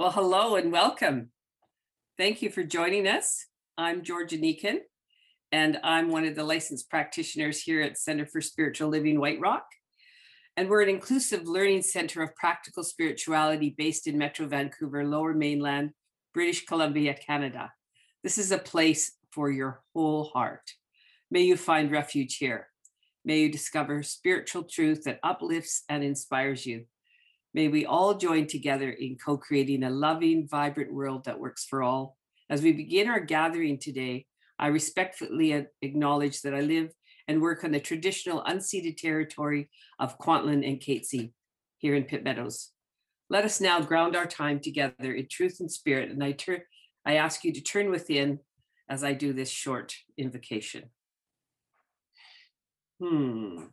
Well, hello and welcome. Thank you for joining us. I'm Georgia Neekin, and I'm one of the licensed practitioners here at Center for Spiritual Living White Rock. And we're an inclusive learning center of practical spirituality based in Metro Vancouver, Lower Mainland, British Columbia, Canada. This is a place for your whole heart. May you find refuge here. May you discover spiritual truth that uplifts and inspires you. May we all join together in co creating a loving, vibrant world that works for all. As we begin our gathering today, I respectfully acknowledge that I live and work on the traditional unceded territory of Kwantlen and Katzie here in Pitt Meadows. Let us now ground our time together in truth and spirit, and I, turn, I ask you to turn within as I do this short invocation. Hmm.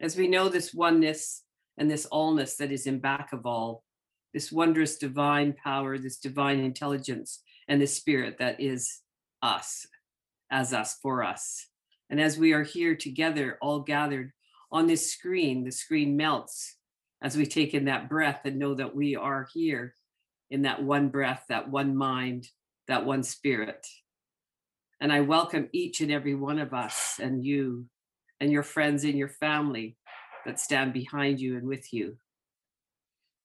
As we know, this oneness and this allness that is in back of all, this wondrous divine power, this divine intelligence, and the spirit that is us, as us, for us. And as we are here together, all gathered on this screen, the screen melts as we take in that breath and know that we are here in that one breath, that one mind, that one spirit. And I welcome each and every one of us and you and your friends and your family that stand behind you and with you.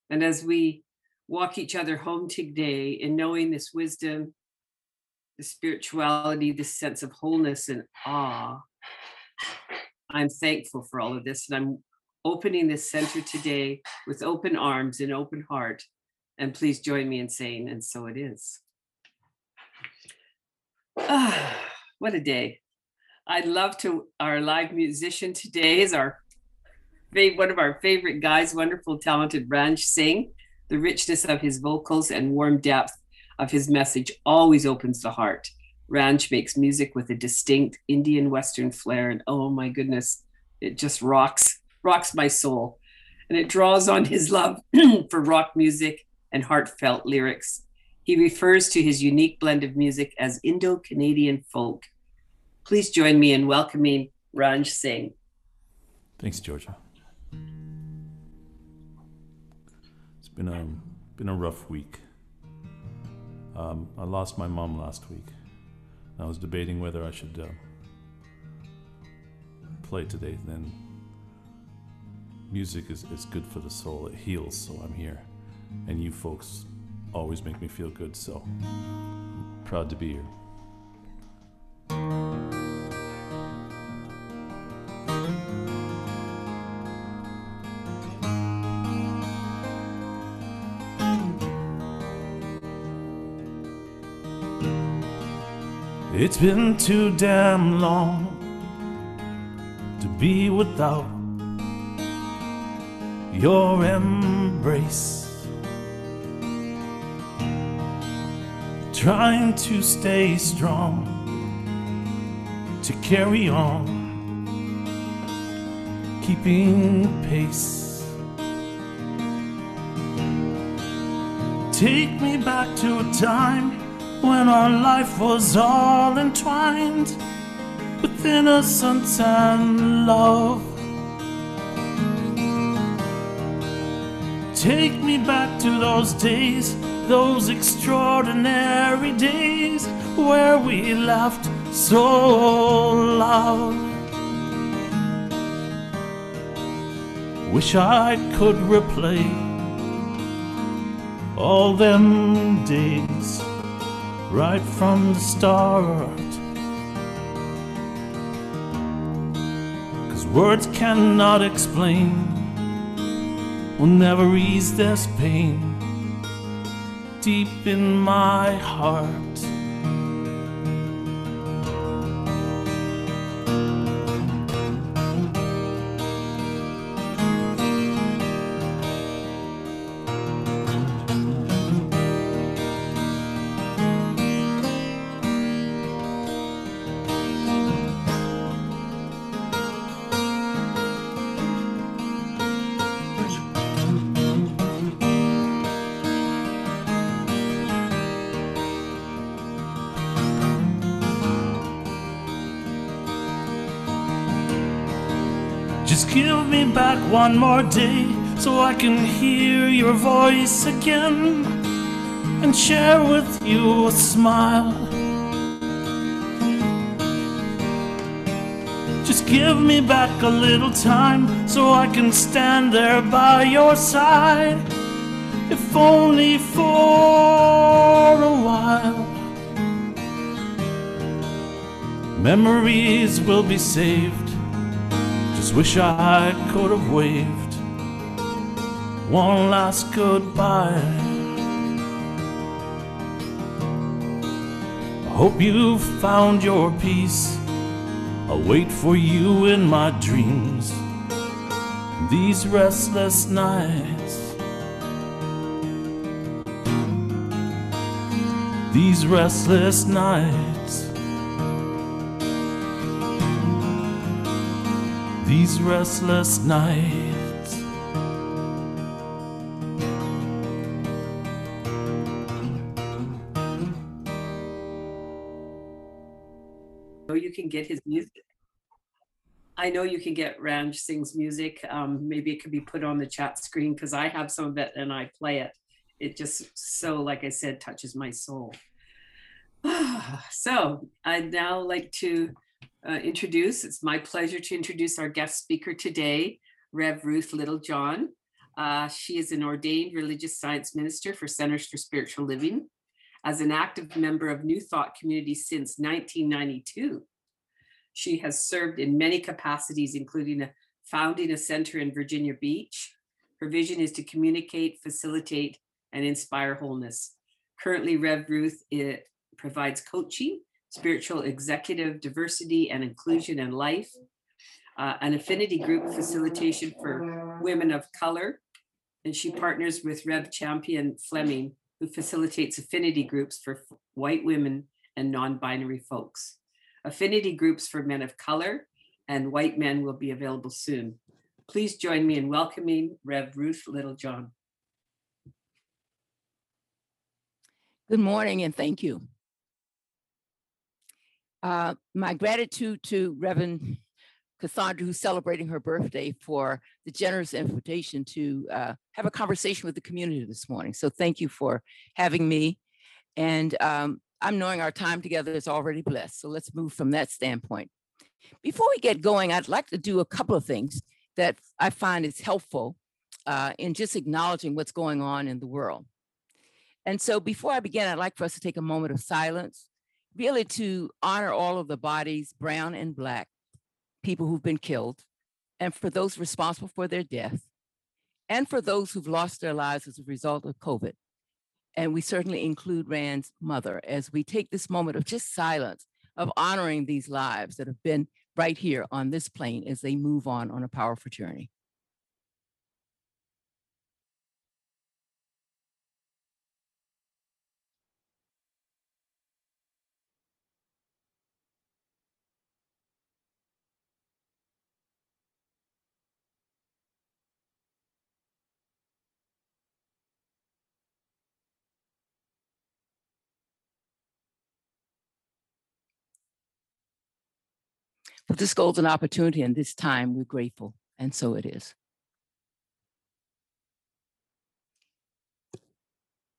And as we walk each other home today in knowing this wisdom, the spirituality, this sense of wholeness and awe, I'm thankful for all of this. And I'm opening this center today with open arms and open heart. And please join me in saying, and so it is. Ah, what a day. I'd love to. Our live musician today is our one of our favorite guys, wonderful, talented Ranj Singh. The richness of his vocals and warm depth of his message always opens the heart. Ranj makes music with a distinct Indian Western flair, and oh my goodness, it just rocks, rocks my soul. And it draws on his love for rock music and heartfelt lyrics. He refers to his unique blend of music as Indo Canadian folk. Please join me in welcoming Ranj Singh. Thanks, Georgia. Been a been a rough week. Um, I lost my mom last week. I was debating whether I should uh, play today. Then music is, is good for the soul. It heals, so I'm here. And you folks always make me feel good, so I'm proud to be here. It's been too damn long to be without your embrace. Trying to stay strong, to carry on, keeping pace. Take me back to a time when our life was all entwined with innocence and love. Take me back to those days, those extraordinary days where we laughed so loud. Wish I could replay all them days right from the start. Cause words cannot explain, will never ease this pain deep in my heart. One more day so I can hear your voice again. and share with you a smile. Just give me back a little time so I can stand there by your side, if only for a while. Memories will be saved. Wish I could have waved one last goodbye. I hope you found your peace. I'll wait for you in my dreams. These restless nights. These restless nights. These restless nights. you can get his music. I know you can get Ranj Singh's music. Um, maybe it could be put on the chat screen because I have some of it and I play it. It just so, like I said, touches my soul. so I'd now like to uh, introduce, it's my pleasure to introduce our guest speaker today, Rev Ruth Littlejohn. Uh, she is an ordained religious science minister for Centers for Spiritual Living. As an active member of New Thought Community since 1992, she has served in many capacities, including a, founding a center in Virginia Beach. Her vision is to communicate, facilitate, and inspire wholeness. Currently, Rev Ruth it provides coaching, spiritual executive diversity and inclusion in life, uh, an affinity group facilitation for women of color, and she partners with Rev Champion Fleming, who facilitates affinity groups for white women and non-binary folks. Affinity groups for men of color and white men will be available soon. Please join me in welcoming Rev Ruth Littlejohn. Good morning and thank you. Uh, my gratitude to Reverend Cassandra, who's celebrating her birthday, for the generous invitation to uh, have a conversation with the community this morning. So thank you for having me. And um, I'm knowing our time together is already blessed. So let's move from that standpoint. Before we get going, I'd like to do a couple of things that I find is helpful uh, in just acknowledging what's going on in the world. And so before I begin, I'd like for us to take a moment of silence, really to honor all of the bodies, brown and black, people who've been killed, and for those responsible for their death, and for those who've lost their lives as a result of COVID. And we certainly include Ranj's mother as we take this moment of just silence, of honoring these lives that have been right here on this plane as they move on on a powerful journey. For this golden opportunity and this time, we're grateful. And so it is.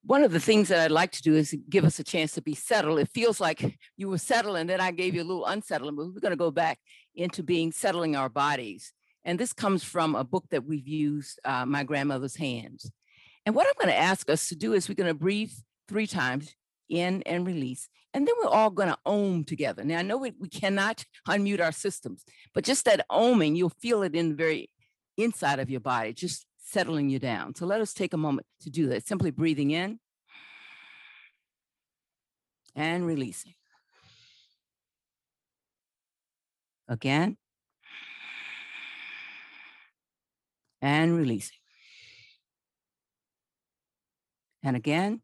One of the things that I'd like to do is give us a chance to be settled. It feels like you were settled and then I gave you a little unsettling, but we're going to go back into being settling our bodies. And this comes from a book that we've used, uh, My Grandmother's Hands. And what I'm going to ask us to do is we're going to breathe three times in and release. And then we're all going to ohm together. Now, I know we, we cannot unmute our systems, but just that ohming, you'll feel it in the very inside of your body, just settling you down. So let us take a moment to do that. Simply breathing in and releasing. Again. And releasing. And again.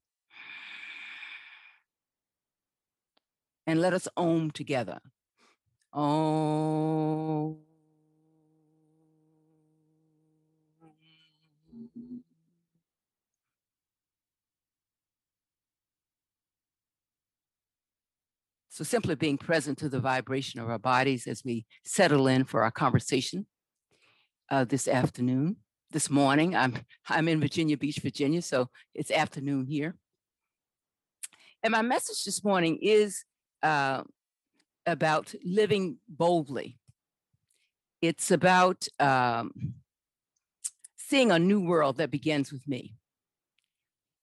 And let us ohm together. Om. So simply being present to the vibration of our bodies as we settle in for our conversation uh, this afternoon, this morning. I'm I'm in Virginia Beach, Virginia, so it's afternoon here. And my message this morning is uh, about living boldly. It's about um, seeing a new world that begins with me.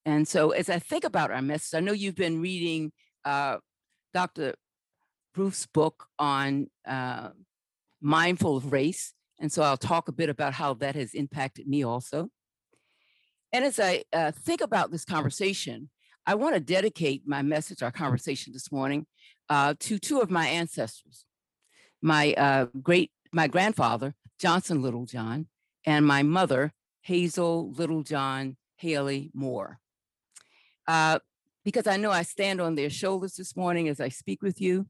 And so, as I think about our message, I know you've been reading uh, Dr. Bruce's book on uh, mindful of race. And so, I'll talk a bit about how that has impacted me also. And as I uh, think about this conversation, I want to dedicate my message, our conversation this morning, uh, to two of my ancestors my uh, great, my grandfather, Johnson Littlejohn, and my mother, Hazel Littlejohn Haley Moore. Uh, because I know I stand on their shoulders this morning as I speak with you.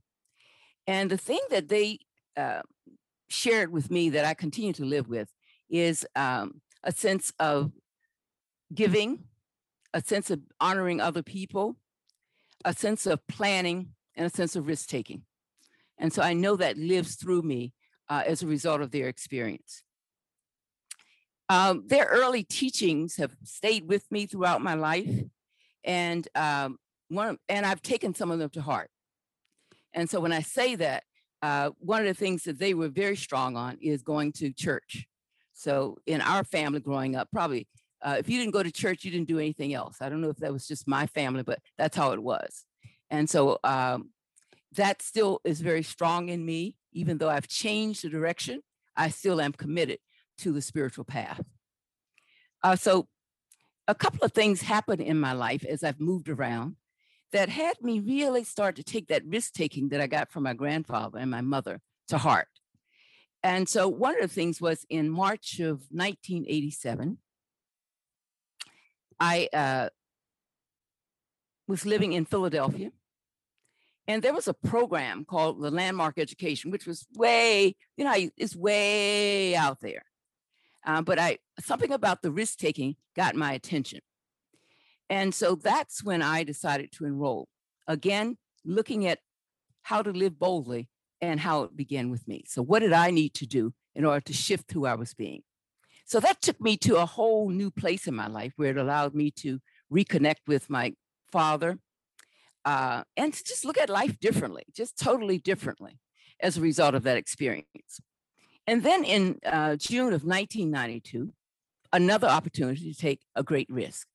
And the thing that they uh, shared with me that I continue to live with is um, a sense of giving, a sense of honoring other people, a sense of planning, and a sense of risk taking. And so I know that lives through me uh, as a result of their experience. Um, their early teachings have stayed with me throughout my life, and um, one and I've taken some of them to heart. And so when I say that, uh, one of the things that they were very strong on is going to church. So in our family growing up, probably uh, if you didn't go to church, you didn't do anything else. I don't know if that was just my family, but that's how it was. And so um, that still is very strong in me, even though I've changed the direction. I still am committed to the spiritual path. Uh, so, a couple of things happened in my life as I've moved around that had me really start to take that risk taking that I got from my grandfather and my mother to heart. And so, one of the things was in March of 1987, I uh, was living in Philadelphia. And there was a program called the Landmark Education, which was way, you know, it's way out there. Um, but I something about the risk taking got my attention. And so that's when I decided to enroll. Again, looking at how to live boldly and how it began with me. So, what did I need to do in order to shift who I was being? So, that took me to a whole new place in my life where it allowed me to reconnect with my father uh, and to just look at life differently, just totally differently as a result of that experience. And then in uh, June of 1992, another opportunity to take a great risk.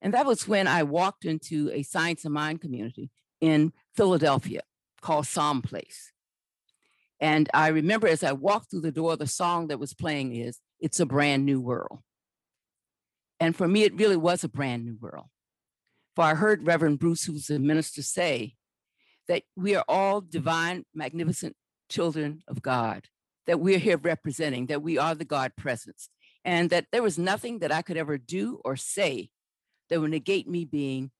And that was when I walked into a Science of Mind community in Philadelphia called Psalm Place. And I remember as I walked through the door, the song that was playing is It's a Brand New World. And for me, it really was a brand new world. For I heard Reverend Bruce, who's a minister, say that we are all divine, magnificent children of God that we're here representing, that we are the God presence, and that there was nothing that I could ever do or say that would negate me being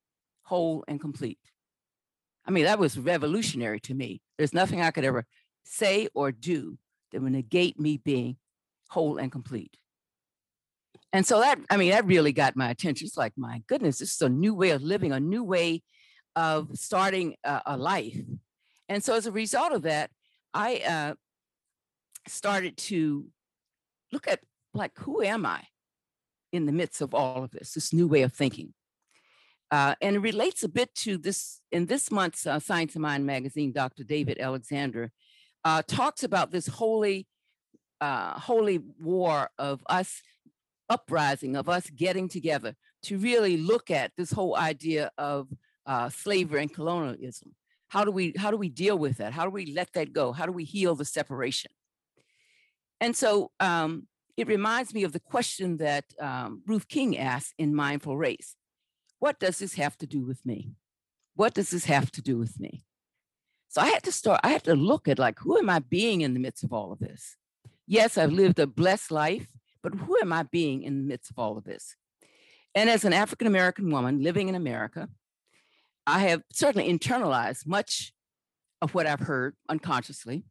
whole and complete. I mean, that was revolutionary to me. There's nothing I could ever say or do that would negate me being whole and complete. And so that, I mean, that really got my attention. It's like, my goodness, this is a new way of living, a new way of starting a, a life. And so as a result of that, I uh, started to look at like who am I in the midst of all of this, this new way of thinking. Uh, and it relates a bit to this in this month's uh, Science of Mind magazine. Dr. David Alexander uh, talks about this holy, uh, holy war of us uprising, of us getting together to really look at this whole idea of uh, slavery and colonialism. How do we how do we deal with that? How do we let that go? How do we heal the separation? And so um, it reminds me of the question that um, Ruth King asked in Mindful Race What does this have to do with me? What does this have to do with me? So I had to start, I had to look at like, who am I being in the midst of all of this? Yes, I've lived a blessed life, but who am I being in the midst of all of this? And as an African American woman living in America, I have certainly internalized much of what I've heard unconsciously.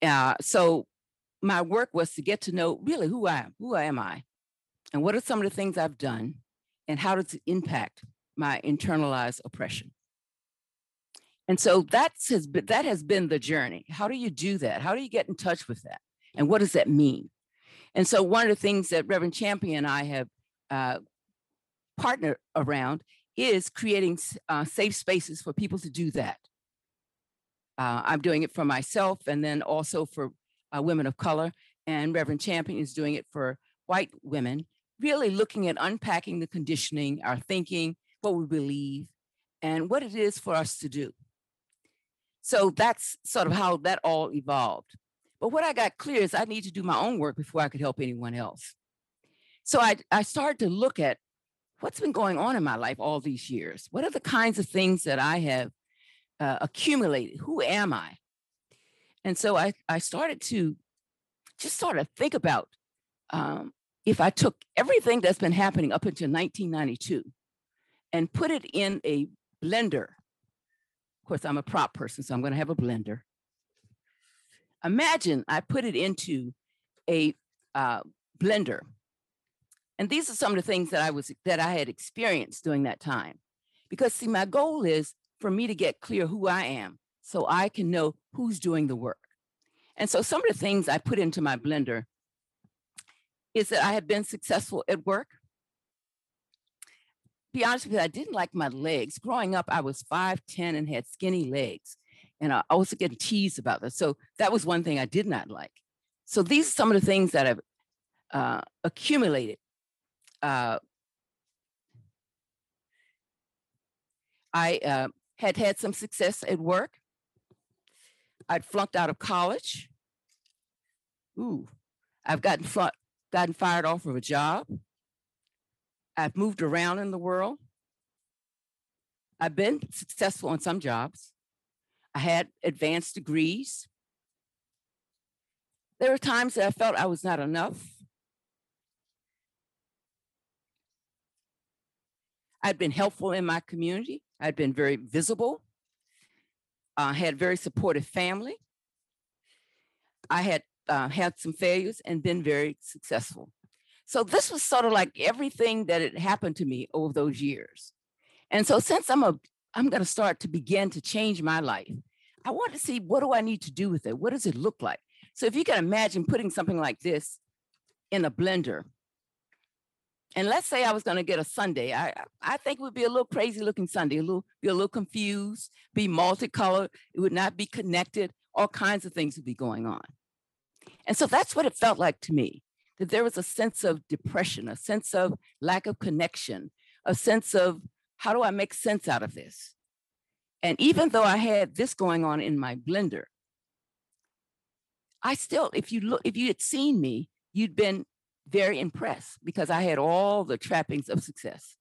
Uh, so my work was to get to know really who I am, who am I, and what are some of the things I've done, and how does it impact my internalized oppression. And so that's has been, that has been the journey. How do you do that? How do you get in touch with that? And what does that mean? And so one of the things that Reverend Champion and I have uh, partnered around is creating uh, safe spaces for people to do that. Uh, I'm doing it for myself and then also for uh, women of color. And Reverend Champion is doing it for white women, really looking at unpacking the conditioning, our thinking, what we believe, and what it is for us to do. So that's sort of how that all evolved. But what I got clear is I need to do my own work before I could help anyone else. So I, I started to look at what's been going on in my life all these years. What are the kinds of things that I have uh, accumulated? Who am I? And so I, I started to just sort of think about um, if I took everything that's been happening up until 1992 and put it in a blender. Of course, I'm a prop person, so I'm going to have a blender. Imagine I put it into a uh, blender. And these are some of the things that I was that I had experienced during that time. Because see, my goal is for me to get clear who I am so I can know who's doing the work. And so some of the things I put into my blender is that I have been successful at work. Be honest with you, I didn't like my legs. Growing up, I was 5'10 and had skinny legs. And I also getting teased about that. So that was one thing I did not like. So these are some of the things that I've uh, accumulated. Uh, I uh, had had some success at work. I'd flunked out of college. Ooh, I've gotten gotten fired off of a job. I've moved around in the world. I've been successful in some jobs. I had advanced degrees. There were times that I felt I was not enough. I'd been helpful in my community. I'd been very visible. I had very supportive family. I had uh, had some failures and been very successful. So this was sort of like everything that had happened to me over those years. And so since I'm a I'm going to start to begin to change my life. I want to see what do I need to do with it? What does it look like? So if you can imagine putting something like this in a blender, and let's say I was going to get a sundae, I I think it would be a little crazy looking sundae, a little be a little confused, be multicolored, it would not be connected, all kinds of things would be going on. And so that's what it felt like to me that there was a sense of depression, a sense of lack of connection, a sense of how do I make sense out of this? And even though I had this going on in my blender, I still, if you look, if you had seen me, you'd been very impressed because I had all the trappings of success.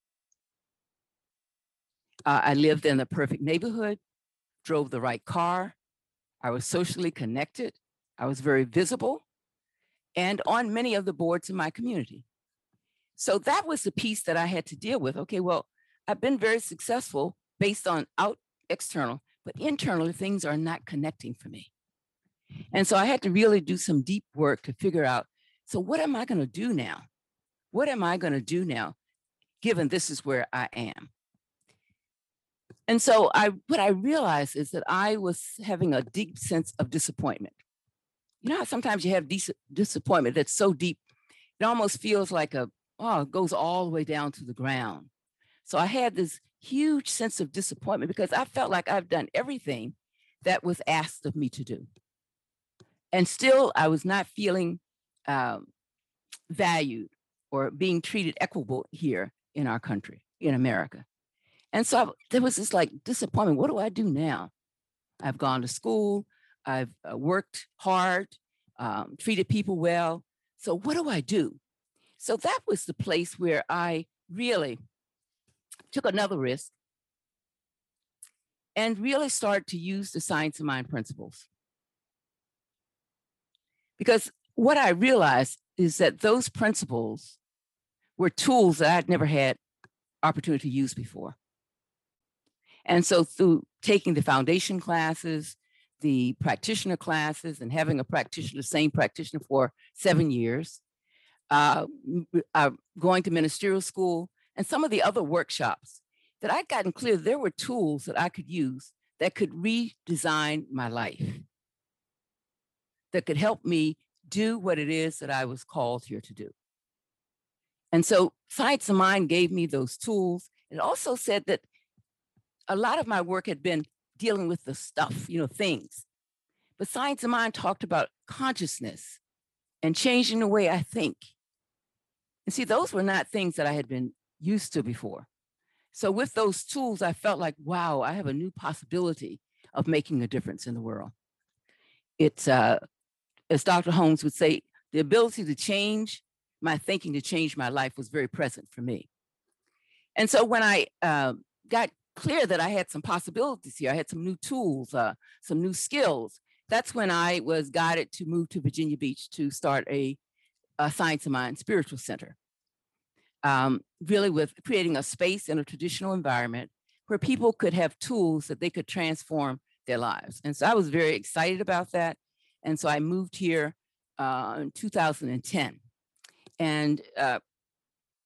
Uh, I lived in the perfect neighborhood, drove the right car, I was socially connected, I was very visible, and on many of the boards in my community. So that was the piece that I had to deal with. Okay, well, I've been very successful based on out external, but internally things are not connecting for me. And so I had to really do some deep work to figure out so what am I going to do now? What am I going to do now given this is where I am? And so I what I realized is that I was having a deep sense of disappointment. You know how sometimes you have dis- disappointment that's so deep, it almost feels like a oh, it goes all the way down to the ground. So I had this huge sense of disappointment because I felt like I've done everything that was asked of me to do. And still, I was not feeling um, valued or being treated equitable here in our country, in America. And so I- there was this like disappointment. What do I do now? I've gone to school, I've uh, worked hard, um, treated people well. So what do I do? So that was the place where I really took another risk and really started to use the science of mind principles. Because what I realized is that those principles were tools that I'd never had opportunity to use before. And so through taking the foundation classes, the practitioner classes, and having a practitioner, the same practitioner for seven years, uh, uh, going to ministerial school, and some of the other workshops, that I'd gotten clear there were tools that I could use that could redesign my life, that could help me do what it is that I was called here to do. And so Science of Mind gave me those tools It also said that a lot of my work had been dealing with the stuff, you know, things. But Science of Mind talked about consciousness and changing the way I think. And see, those were not things that I had been used to before. So with those tools, I felt like, wow, I have a new possibility of making a difference in the world. It's, uh, as Dr. Holmes would say, the ability to change my thinking to change my life was very present for me. And so when I uh, got clear that I had some possibilities here, I had some new tools, uh, some new skills, that's when I was guided to move to Virginia Beach to start a, a Science of Mind Spiritual Center. Um, really with creating a space in a traditional environment where people could have tools that they could transform their lives. And so I was very excited about that. And so I moved here uh, in 2010 and uh,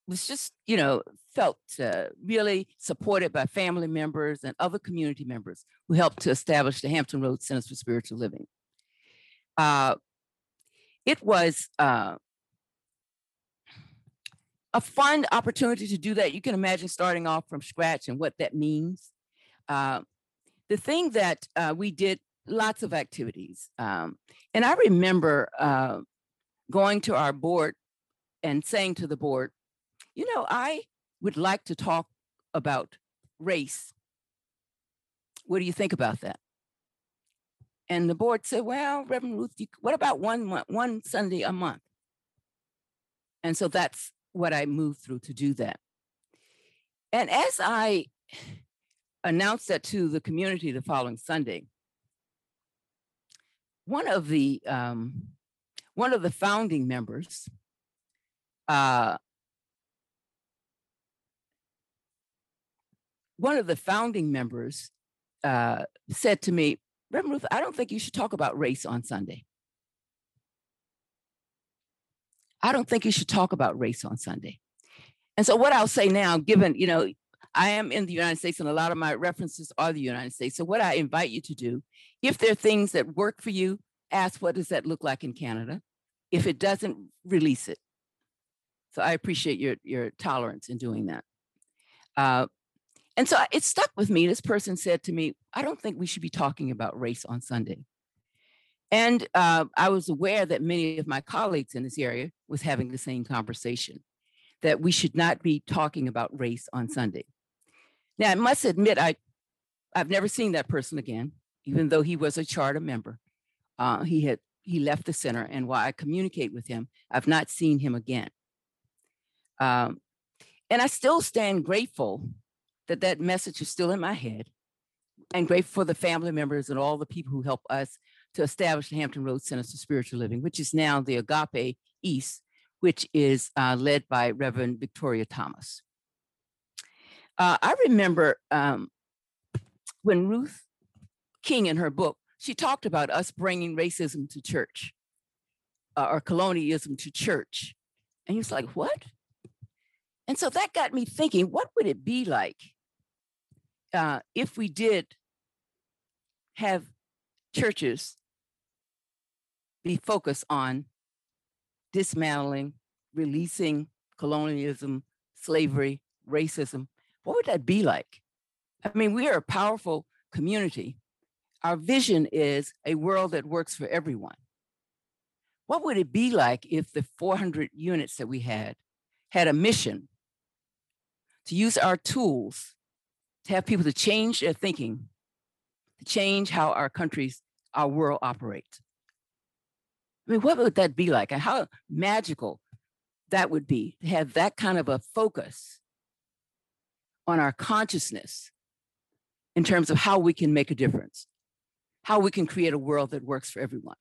was just, you know, felt uh, really supported by family members and other community members who helped to establish the Hampton Road Centers for Spiritual Living. Uh, it was uh, a fun opportunity to do that. You can imagine starting off from scratch and what that means. Uh, the thing that uh, we did lots of activities. Um, and I remember uh, going to our board and saying to the board, you know, I would like to talk about race. What do you think about that? And the board said, well, Reverend Ruth, you, what about one one Sunday a month? And so that's what I moved through to do that. And as I announced that to the community the following Sunday, one of the um, one of the founding members uh, one of the founding members uh, said to me, Reverend Ruth, I don't think you should talk about race on Sunday. I don't think you should talk about race on Sunday. And so, what I'll say now, given, you know, I am in the United States and a lot of my references are the United States. So, what I invite you to do, if there are things that work for you, ask what does that look like in Canada? If it doesn't, release it. So I appreciate your your tolerance in doing that. Uh, and so it stuck with me. This person said to me, "I don't think we should be talking about race on Sunday." And uh, I was aware that many of my colleagues in this area was having the same conversation, that we should not be talking about race on Sunday. Now I must admit, I I've never seen that person again, even though he was a charter member. Uh, he had he left the center, and while I communicate with him, I've not seen him again. Um, and I still stand grateful that that message is still in my head, and grateful for the family members and all the people who help us to establish the Hampton Road Center for Spiritual Living, which is now the Agape East, which is uh, led by Reverend Victoria Thomas. Uh, I remember um, when Ruth King, in her book, she talked about us bringing racism to church uh, or colonialism to church. And he was like, what? And so that got me thinking, what would it be like uh, if we did have churches be focused on dismantling, releasing colonialism, mm-hmm. slavery, racism? What would that be like? I mean, we are a powerful community our vision is a world that works for everyone. What would it be like if the 400 units that we had had a mission to use our tools to have people to change their thinking, to change how our countries, our world operates? I mean, what would that be like? And how magical that would be to have that kind of a focus on our consciousness in terms of how we can make a difference how we can create a world that works for everyone.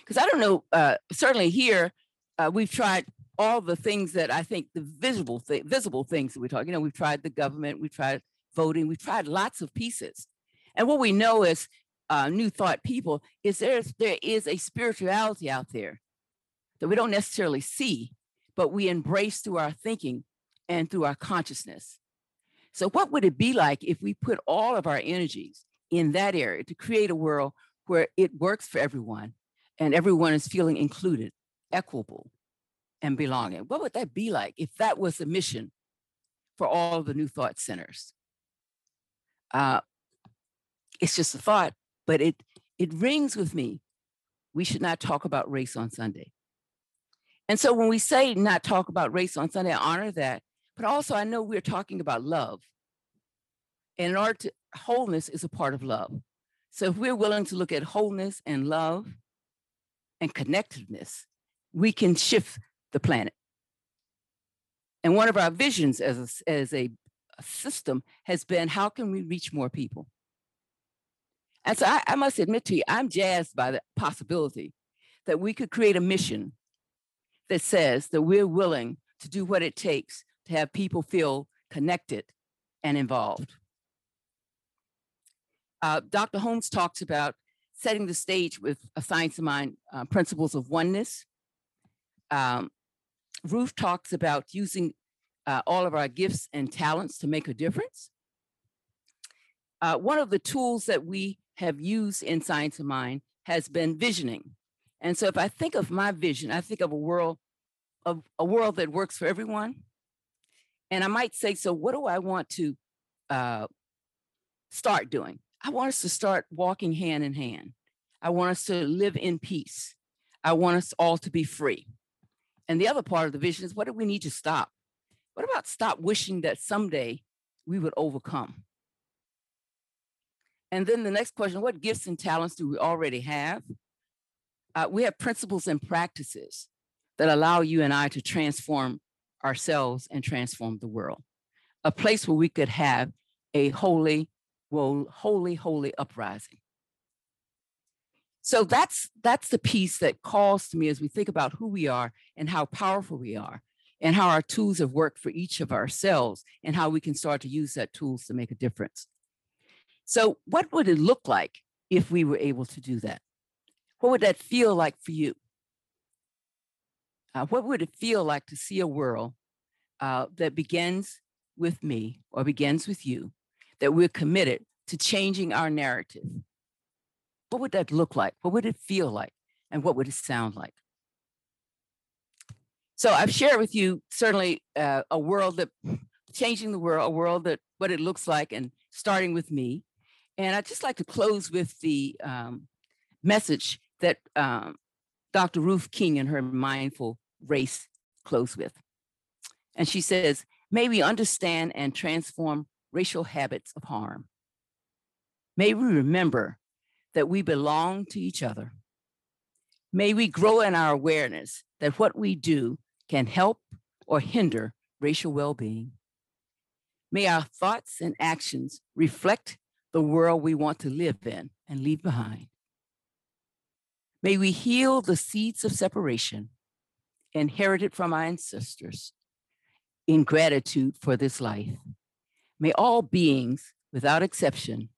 Because I don't know, uh, certainly here, uh, we've tried all the things that I think the visible, th- visible things that we talk. You know, we've tried the government, we've tried voting, we've tried lots of pieces. And what we know as uh, new thought people is there's there is a spirituality out there that we don't necessarily see, but we embrace through our thinking and through our consciousness. So, what would it be like if we put all of our energies in that area to create a world where it works for everyone and everyone is feeling included, equitable, and belonging. What would that be like if that was the mission for all the New Thought centers. Uh, it's just a thought, but it it rings with me. We should not talk about race on Sunday. And so when we say not talk about race on Sunday, I honor that. But also, I know we're talking about love. And in order to, wholeness is a part of love. So if we're willing to look at wholeness and love and connectedness, we can shift the planet. And one of our visions as a, as a, a system has been how can we reach more people? And so I, I must admit to you, I'm jazzed by the possibility that we could create a mission that says that we're willing to do what it takes to have people feel connected and involved. Uh, Dr. Holmes talks about setting the stage with a science of mind uh, principles of oneness. Um, Ruth talks about using uh, all of our gifts and talents to make a difference. Uh, one of the tools that we have used in Science of Mind has been visioning. And so if I think of my vision, I think of a world of a world that works for everyone. And I might say, so what do I want to uh, start doing? I want us to start walking hand in hand. I want us to live in peace. I want us all to be free. And the other part of the vision is what do we need to stop? What about stop wishing that someday we would overcome? And then the next question what gifts and talents do we already have? Uh, we have principles and practices that allow you and I to transform ourselves and transform the world. A place where we could have a holy, well, holy, holy uprising. So that's that's the piece that calls to me as we think about who we are and how powerful we are and how our tools have worked for each of ourselves and how we can start to use that tools to make a difference. So what would it look like if we were able to do that? What would that feel like for you? Uh, what would it feel like to see a world uh, that begins with me or begins with you, that we're committed to changing our narrative? What would that look like? What would it feel like? And what would it sound like? So I've shared with you certainly uh, a world that changing the world, a world that what it looks like, and starting with me. And I'd just like to close with the um, message that um, Dr. Ruth King and her mindful race close with. And she says, may we understand and transform racial habits of harm. May we remember that we belong to each other. May we grow in our awareness that what we do can help or hinder racial well being. May our thoughts and actions reflect the world we want to live in and leave behind. May we heal the seeds of separation inherited from our ancestors in gratitude for this life. May all beings, without exception,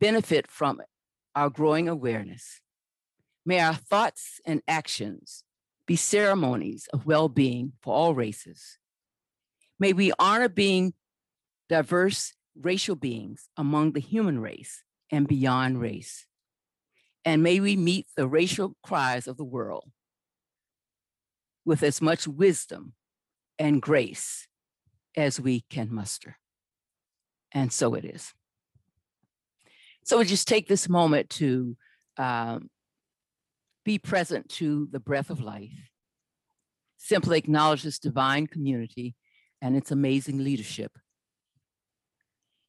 benefit from our growing awareness. May our thoughts and actions be ceremonies of well being for all races. May we honor being diverse racial beings among the human race and beyond race. And may we meet the racial cries of the world with as much wisdom and grace as we can muster. And so it is. So we just take this moment to um, be present to the breath of life, simply acknowledge this divine community and its amazing leadership.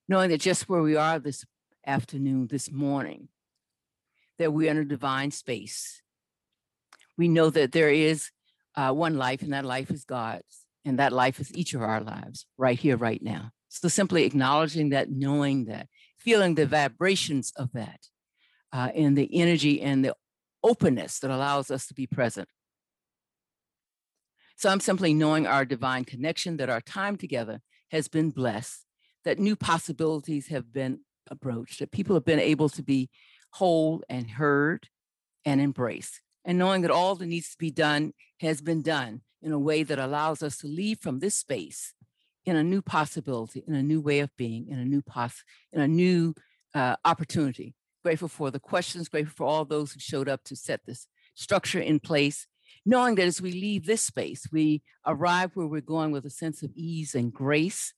Knowing that just where we are this afternoon, this morning, that we're in a divine space. We know that there is uh, one life, and that life is God's, and that life is each of our lives right here, right now. So simply acknowledging that, knowing that, feeling the vibrations of that, uh, and the energy and the openness that allows us to be present. So I'm simply knowing our divine connection, that our time together has been blessed, that new possibilities have been approached, that people have been able to be whole and heard and embraced and knowing that all that needs to be done has been done in a way that allows us to leave from this space in a new possibility, in a new way of being, in a new pos, in a new uh, opportunity. Grateful for the questions, grateful for all those who showed up to set this structure in place, knowing that as we leave this space, we arrive where we're going with a sense of ease and grace,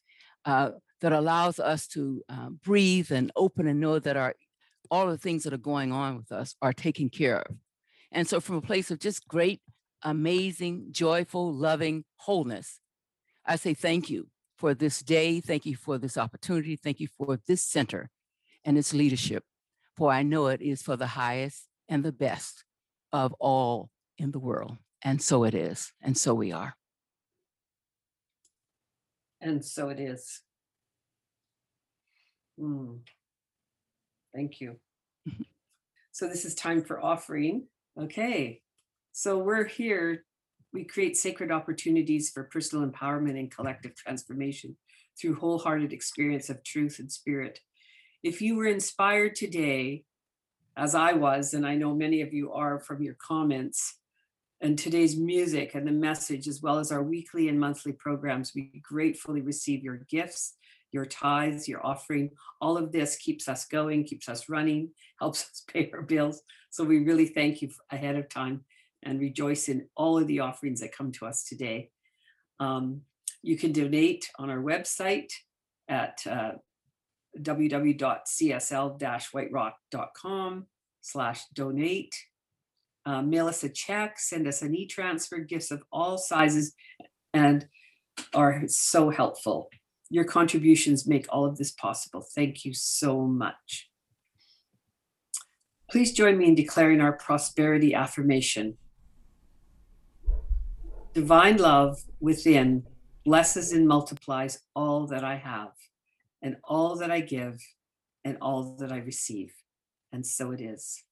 uh, that allows us to uh, breathe and open and know that our all the things that are going on with us are taken care of. And so, from a place of just great, amazing, joyful, loving wholeness, I say thank you for this day. Thank you for this opportunity. Thank you for this center and its leadership, for I know it is for the highest and the best of all in the world. And so it is. And so we are. And so it is. Mm. Thank you. So this is time for offering. Okay. So we're here. We create sacred opportunities for personal empowerment and collective transformation through wholehearted experience of truth and spirit. If you were inspired today, as I was, and I know many of you are from your comments, and today's music and the message, as well as our weekly and monthly programs, we gratefully receive your gifts, your tithes, your offering. All of this keeps us going, keeps us running, helps us pay our bills. So we really thank you ahead of time and rejoice in all of the offerings that come to us today. Um, you can donate on our website at uh, www.csl-whiterock.com slash donate. Uh, mail us a check, send us an e-transfer, gifts of all sizes, and are so helpful. Your contributions make all of this possible. Thank you so much. Please join me in declaring our prosperity affirmation. Divine love within blesses and multiplies all that I have, and all that I give, and all that I receive. And so it is.